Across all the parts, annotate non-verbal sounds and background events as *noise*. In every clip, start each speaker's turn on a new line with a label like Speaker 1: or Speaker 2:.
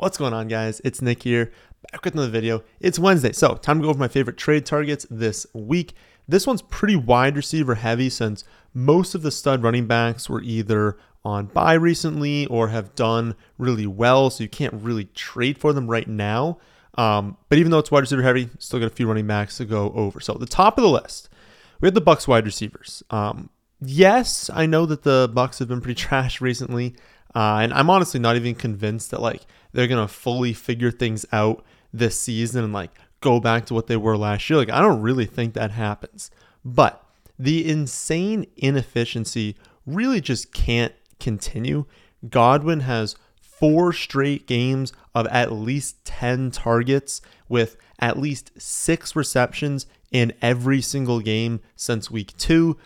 Speaker 1: What's going on, guys? It's Nick here, back with another video. It's Wednesday, so time to go over my favorite trade targets this week. This one's pretty wide receiver heavy since most of the stud running backs were either on bye recently or have done really well, so you can't really trade for them right now. Um, but even though it's wide receiver heavy, still got a few running backs to go over. So the top of the list, we have the Bucs wide receivers. Um, yes, I know that the Bucs have been pretty *laughs* trash recently. Uh, and I'm honestly not even convinced that like they're gonna fully figure things out this season and like go back to what they were last year. Like I don't really think that happens. But the insane inefficiency really just can't continue. Godwin has four straight games of at least 10 targets with at least six receptions in every single game since week two,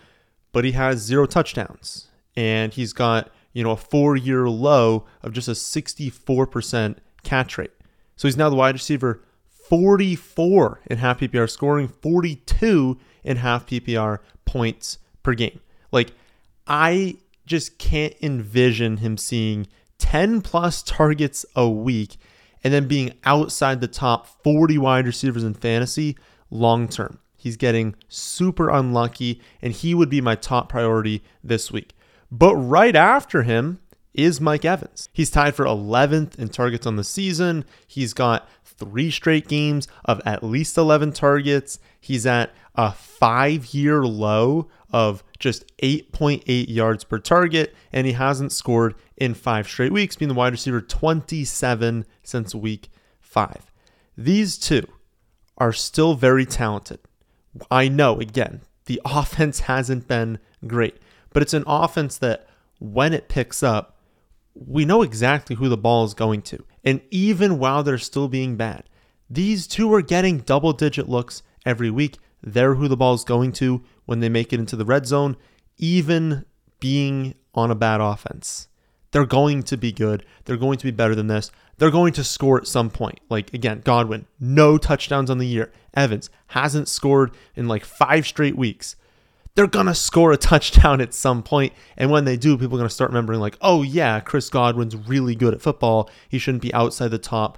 Speaker 1: but he has zero touchdowns. And he's got you know, a four year low of just a 64% catch rate. So he's now the wide receiver 44 in half PPR, scoring 42 in half PPR points per game. Like, I just can't envision him seeing 10 plus targets a week and then being outside the top 40 wide receivers in fantasy long term. He's getting super unlucky, and he would be my top priority this week. But right after him is Mike Evans. He's tied for 11th in targets on the season. He's got three straight games of at least 11 targets. He's at a five year low of just 8.8 yards per target, and he hasn't scored in five straight weeks, being the wide receiver 27 since week five. These two are still very talented. I know, again, the *laughs* offense hasn't been great, but it's an offense that when it picks up, we know exactly who the ball is going to. And even while they're still being bad, these two are getting double digit looks every week. They're who the ball is going to when they make it into the red zone, even being on a bad offense. They're going to be good. They're going to be better than this. They're going to score at some point. Like, again, Godwin, no touchdowns on the year. Evans hasn't scored in like five straight weeks they're going to score a touchdown at some point. And when they do, people are going to start remembering, like, oh, yeah, Chris Godwin's really good at football. He shouldn't be outside the top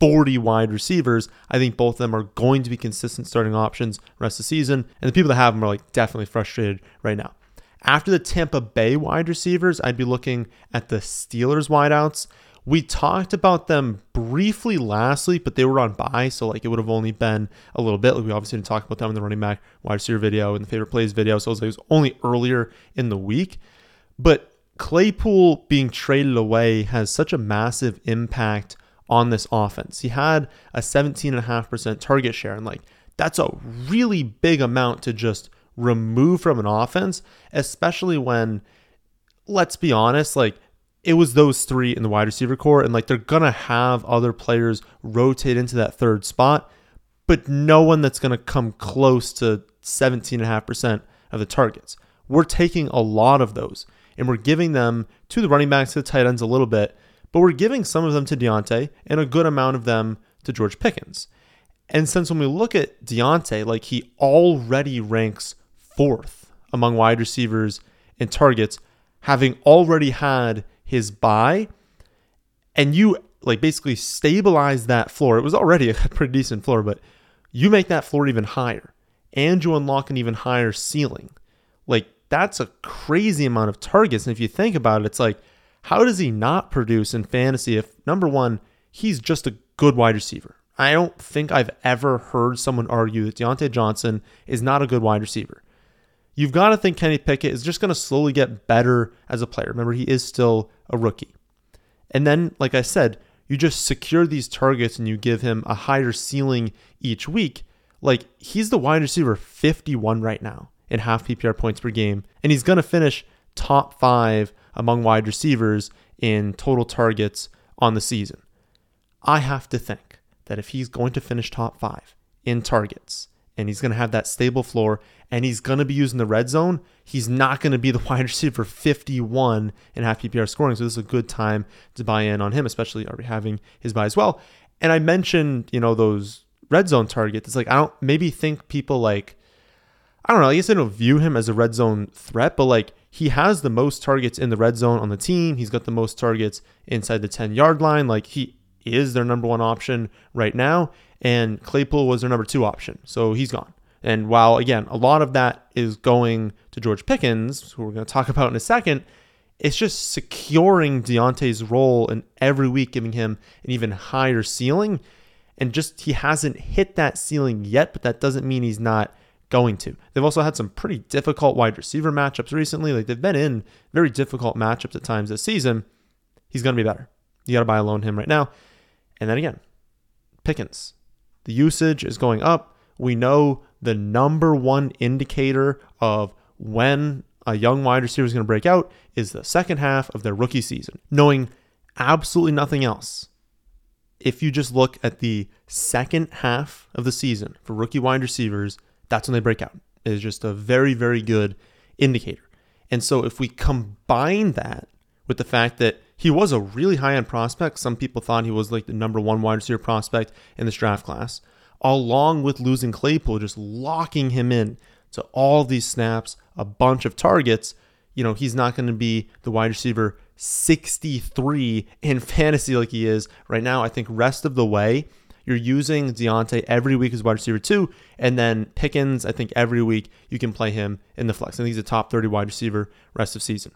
Speaker 1: 40 wide receivers. I think both of them are going to be consistent starting options rest of the season. And the people that have them are like definitely frustrated right now. After the Tampa Bay wide receivers, I'd be looking at the Steelers wideouts. We talked about them briefly last week, but they were on bye, so like it would have only been a little bit. Like we obviously didn't talk about them in the running back wide receiver video and the favorite plays video, so it was, it was only earlier in the week. But Claypool being traded away has such a massive impact on this offense. He had a 17.5% target share, and like that's a really big amount to just remove from an offense, especially when, let's be honest, like it was those three in the wide receiver corps, and like they're gonna have other players rotate into that third spot, but no one that's gonna come close to 17.5% of the targets. We're taking a lot of those and we're giving them to the running backs, to the tight ends a little bit, but we're giving some of them to Diontae and a good amount of them to George Pickens. And since when we look at Diontae, like he already ranks fourth among wide receivers in targets, having already had his bye and you like basically stabilize that floor. It was already *laughs* a pretty decent floor, but you make that floor even higher and you unlock an even higher ceiling. Like that's a crazy amount of targets. And if you think about it, it's like, how does he not produce in fantasy if number one, he's just a good wide receiver? I don't think I've ever heard someone argue that Diontae Johnson is not a good wide receiver you've got to think Kenny Pickett is just going to slowly get better as a player. Remember, he is still a rookie. And then, like I said, you just secure these targets and you give him a higher ceiling each week. Like he's the wide receiver 51 right now in half PPR points per game, and he's going to finish top five among wide receivers in total targets on the season. I have to think that if he's going to finish top five in targets, and he's going to have that stable floor and he's going to be using the red zone, he's not going to be the *laughs* wide receiver 51 in half PPR scoring. So this is a good time to buy in on him, especially are we having his bye as well. And I mentioned, you know, those red zone targets. It's like I don't maybe think people like I don't know, I guess I don't view him as a red zone threat, but like he has the most targets in the red zone on the team. He's got the most targets inside the 10 yard line. Like he is their number one option right now, and Claypool was their number two option. So he's gone. And while, again, a lot of that is going to George Pickens, who we're going to talk *laughs* about in a second, it's just securing Diontae's role and every week giving him an even higher ceiling. And just he hasn't hit that ceiling yet, but that doesn't mean he's not going to. They've also had some pretty difficult wide receiver matchups recently. Like they've been in very difficult matchups at times this season. He's going to be better. You got to buy a loan him right now. And then again, Pickens. The usage is going up. We know the number one indicator of when a young wide receiver is going to break out is the second half of their rookie season. Knowing absolutely nothing else, if you just look at the second half of the season for rookie wide receivers, that's when they break out. It is just a very, very good indicator. And so if we combine that with the fact that he was a really high end prospect, some people thought he was like the number one wide receiver prospect in this draft class, along with losing Claypool, just locking him in to all these snaps, a bunch of targets. You know, he's not going to be the wide receiver 63 in *laughs* fantasy like he is right now. I think rest of the way, you're using Diontae every week as wide receiver two, and then Pickens, I think every week you can play him in the flex. I think he's a top 30 wide receiver rest of season.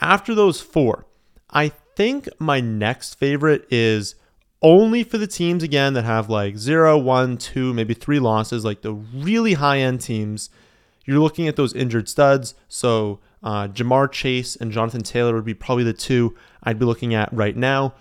Speaker 1: After those four, I think my next favorite is only for the teams again that have like zero, one, two, maybe three losses, like the really high end teams. You're looking at those injured studs. So uh, Ja'Marr Chase and Jonathan Taylor would be probably the two I'd be looking at right now.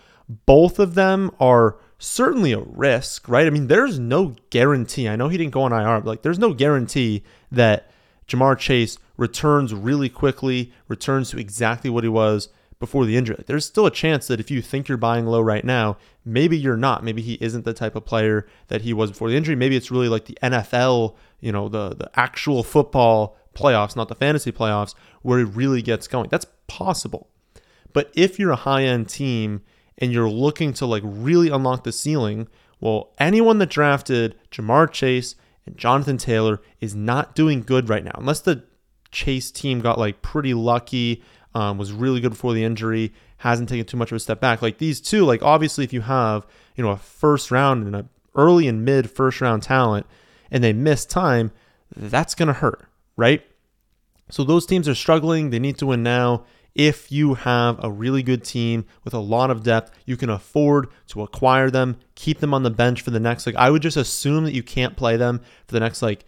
Speaker 1: Both of them are certainly a risk, right? I mean, there's no guarantee. I know he didn't go on IR, but like there's no guarantee that Ja'Marr Chase returns really quickly, returns to exactly what he was before the injury. There's still a chance that if you think you're buying low right now, maybe you're not. Maybe he isn't the type of player that he was before the injury. Maybe it's really like the NFL, you know, the the actual football playoffs, not the fantasy playoffs, where it really gets going. That's possible. But if you're a high-end team and you're looking to like really unlock the ceiling, well, anyone that drafted Ja'Marr Chase and Jonathan Taylor is not doing good right now. Unless the Chase team got like pretty lucky um, was really good before the injury, hasn't taken too much of a step back. Like these two, like obviously if you have, you know, a first round and a early and mid first round talent and they miss time, that's going to hurt, right? So those teams are struggling. They need to win now. If you have a really good team with a lot of depth, you can afford to acquire them, keep them on the bench for the next like I would just assume that you can't play them for the next like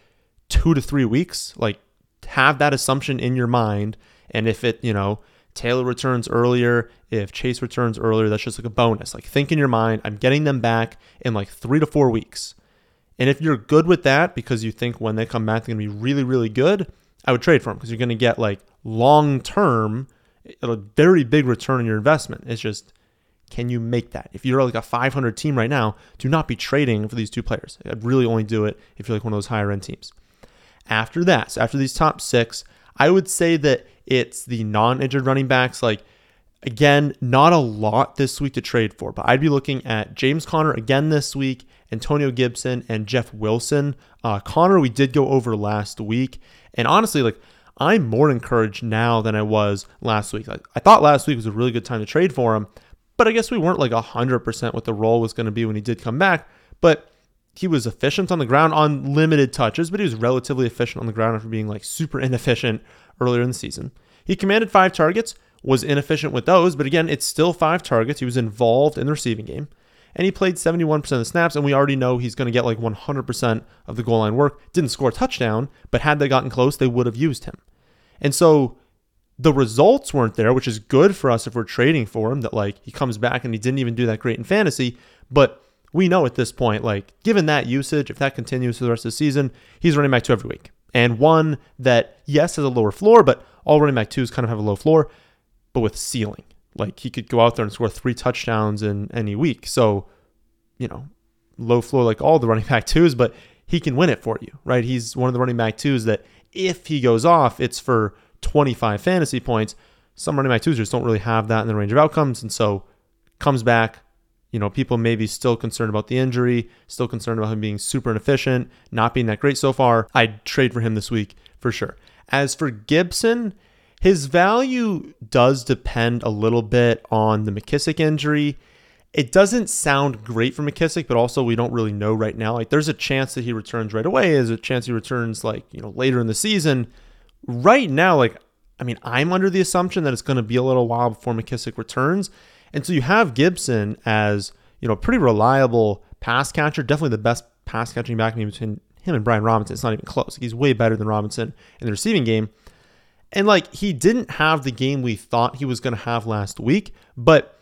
Speaker 1: 2 to 3 weeks. Like have that assumption in your mind and if it, you know, Taylor returns earlier, if Chase returns earlier, that's just like a bonus. Like think in your mind, I'm getting them back in like three to four weeks. And if you're good with that because you think when they come back they're gonna be really, really good, I would trade for them because you're gonna get like long term, a very big return on your investment. It's just can you make that? If you're like a 500 team right now, do not be trading for these two players. I'd really only do it if you're like one of those higher end teams. After that, so after these top six, I would say that it's the non injured running backs. Like, again, not a lot this week to trade for, but I'd be looking at James Conner again this week, Antonio Gibson, and Jeff Wilson. Uh, Conner, we did go over last week. And honestly, like, I'm more encouraged now than I was last week. I, I thought last week was a really good time to trade for him, but I guess we weren't like 100% what the role was going to be when he did come back. But he was efficient on the ground on limited touches, but he was relatively efficient on the ground after being like super inefficient earlier in the season. He commanded five targets, was inefficient with those, but again, it's still five targets. He was involved in the receiving game, and he played 71% of the snaps, and we already know he's going to get like 100% of the goal line work. Didn't score a touchdown, but had they gotten close, they would have used him. And so the results weren't there, which is good for us if we're trading for him, that like he comes back and he didn't even do that great in fantasy, but we know at this point, like, given that usage, if that continues for the rest of the season, he's running back two every week and one that yes has a lower floor, but all running back twos kind of have a low floor, but with ceiling. Like he could go out there and score three touchdowns in any week. So, you know, low floor like all the *laughs* running back twos, but he can win it for you, right? He's one of the running back twos that if he goes off, it's for 25 fantasy points. Some running back twos just don't really have that in the range of outcomes. And so comes back, you know, people may be still concerned about the injury, still concerned about him being super inefficient, not being that great so far. I'd trade for him this week for sure. As for Gibson, his value does depend a little bit on the McKissic injury. it doesn't sound great for McKissic, but also we don't really know right now. Like there's a chance that he returns right away. There's a chance he returns like, you know, later in the season. Right now, like, I mean, I'm under the assumption that it's going to be a little while before McKissic returns. And so you have Gibson as, you know, pretty reliable pass catcher, definitely the best pass catching back between him and Brian Robinson. It's not even close. He's way better than Robinson in the receiving game. And like he didn't have the game we thought he was going to have last week, but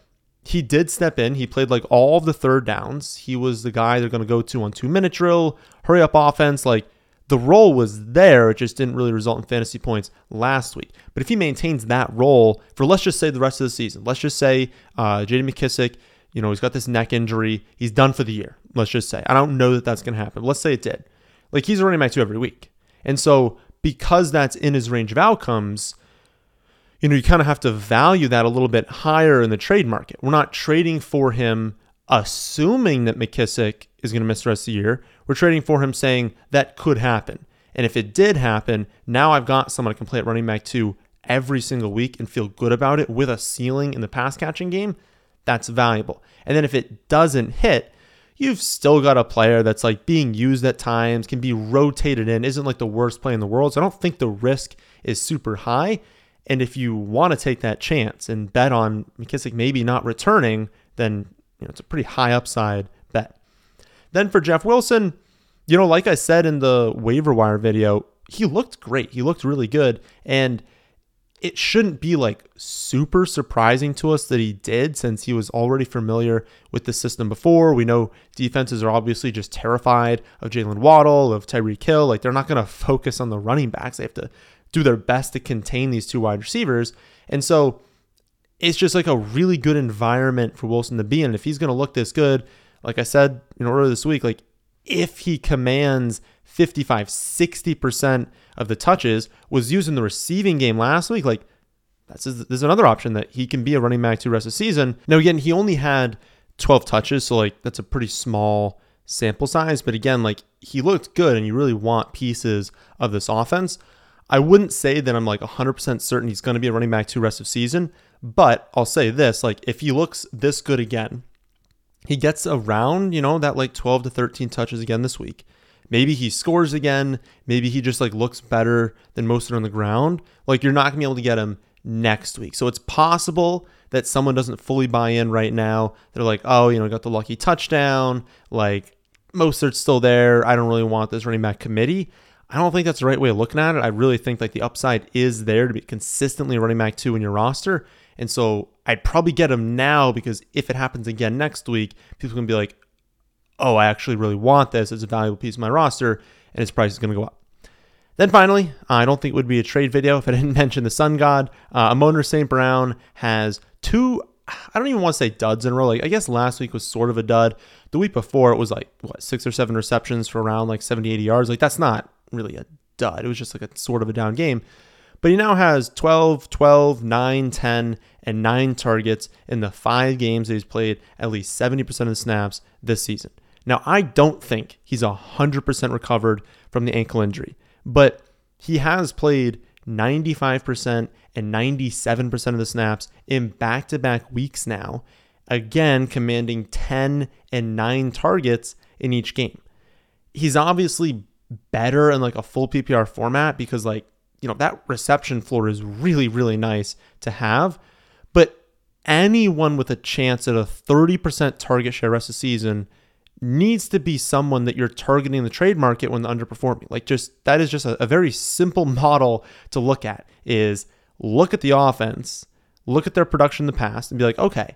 Speaker 1: he did step in. He played like all of the third downs. He was the guy they're going to go to on two minute drill, hurry up offense. Like the role was there. It just didn't really result in fantasy points last week. But if he maintains that role for, let's just say, the rest of the season, let's just say uh, JD McKissic, you know, he's got this neck injury. He's done for the year. Let's just say. I don't know that that's going to happen. Let's say it did. Like he's running back two every week. And so because that's in his range of outcomes, you know, you kind of have to value that a little bit higher in the trade market. We're not trading for him assuming that McKissic is going to miss the rest of the year. We're trading for him saying that could happen. And if it did happen, now I've got someone I can play at running back two every single week and feel good about it with a ceiling in the pass catching game. That's valuable. And then if it doesn't hit, you've still got a player that's like being used at times, can be rotated in, isn't like the worst play in the world. So I don't think the risk is super high. And if you want to take that chance and bet on McKissic maybe not returning, then you know, it's a pretty high upside. Then for Jeff Wilson, you know, like I said in the waiver wire video, he looked great. He looked really good. And it shouldn't be like super surprising to us that he did since he was already familiar with the system before. We know defenses are obviously just terrified of Jaylen Waddle, of Tyreek Hill. Like they're not going to focus on the running backs. They have to do their best to contain these two wide receivers. And so it's just like a really good environment for Wilson to be in. If he's going to look this good, like I said, know, earlier this week, like if he commands 55, 60% of the touches, was used in the receiving game last week, like that's there's another option that he can be a running back to rest of the season. Now again, he only had 12 touches, so like that's a pretty small sample size, but again, like he looked good and you really want pieces of this offense. I wouldn't say that I'm like 100% certain he's going to be a running back two rest of season, but I'll say this, like if he looks this good again, he gets around, you know, that like 12 to 13 touches again this week. Maybe he scores again. Maybe he just like looks better than most on the ground. Like you're not gonna be able to get him next week. So it's possible that someone doesn't fully buy in right now. They're like, oh, you know, got the lucky touchdown. Like Mostert's still there. I don't really want this running back committee. I don't think that's the right way of looking at it. I really think like the upside is there to be consistently running back two in your roster. And so I'd probably get him now because if it happens again next week, people can be like, oh, I actually really want this. It's a valuable piece of my roster, and its price is going to go up. Then finally, I don't think it would be a trade video if I didn't *laughs* mention the Sun God. Uh, Amon-Ra St. Brown has two, I don't even want to say duds in a row. Like, I guess last week was sort of a dud. The week before, it was like, what, six or seven receptions for around like 70, 80 yards. Like, that's not really a dud. It was just like a sort of a down game. But he now has 12, 12, 9, 10, and 9 targets in the five games that he's played at least 70% of the snaps this season. Now, I don't think he's 100% recovered from the ankle injury, but he has played 95% and 97% of the snaps in back to back weeks now, again, commanding 10 and 9 targets in each game. He's obviously better in like a full PPR format because, like, you know, that reception floor is really, really nice to have. But anyone with a chance at a 30% target share rest of the season needs to be someone that you're targeting the trade market when underperforming. Like just that is just a, a very simple *laughs* model to look at is look at the offense, look at their production in the past and be like, okay,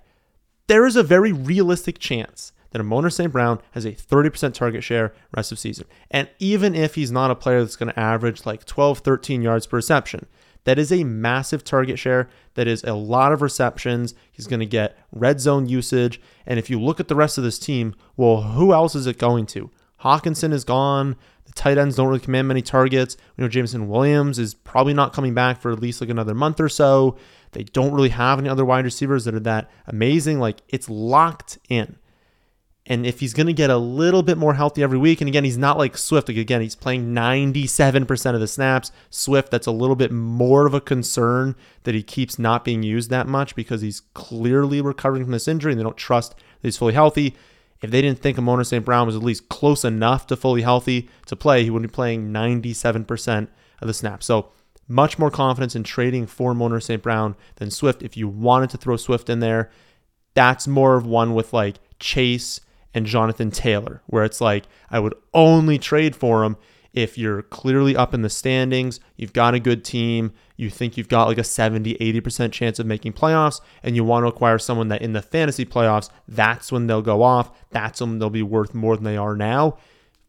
Speaker 1: there is a very realistic chance that Amon-Ra St. Brown has a 30% target share rest of season. And even if he's not a player that's going to average like 12, 13 yards per reception, that is a massive target share. That is a lot of receptions. He's going to get red zone usage. And if you look at the rest of this team, well, who else is it going to? Hockenson is gone. The tight ends don't really command many targets. We know Jameson Williams is probably not coming back for at least like another month or so. They don't really have any other wide receivers that are that amazing. Like it's locked in. And if he's going to get a little bit more healthy every week, and again, he's not like Swift. Like again, he's playing 97% of the snaps. Swift, that's a little bit more of a concern that he keeps not being used that much because he's clearly recovering from this injury and they don't trust that he's fully healthy. If they didn't think Amon St. Brown was at least close enough to fully healthy to play, he would be playing 97% of the snaps. So much more confidence in trading for Amon St. Brown than Swift. If you wanted to throw Swift in there, that's more of one with like Chase and Jonathan Taylor, where it's like I would only trade for him if you're clearly up in the standings, you've got a good team, you think you've got like a 70, 80% chance of making playoffs, and you want to acquire someone that in the fantasy playoffs, that's when they'll go off. That's when they'll be worth more than they are now.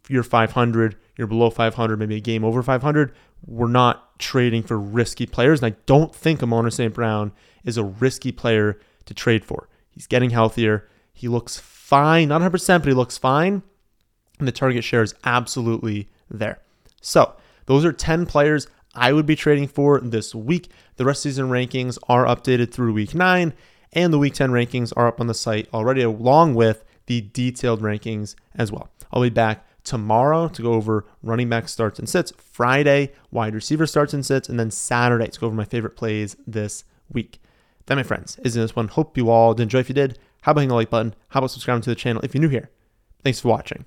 Speaker 1: If you're 500, you're below 500, maybe a game over 500, we're not trading for risky players. And I don't think Amon St. Brown is a risky player to trade for. He's getting healthier. He looks fine, not 100%, but he looks fine. And the target share is absolutely there. So, those are 10 players I would be trading for this week. The rest season rankings are updated through week 9, and the week 10 rankings are up on the site already, along with the detailed rankings as well. I'll be back tomorrow to go over running back starts and sits, Friday, wide receiver starts and sits, and then Saturday to go over my favorite plays this week. That, my friends, is this one. Hope you all did enjoy. If you did, how about hitting the like button? How about subscribing to the channel if you're new here? Thanks for watching.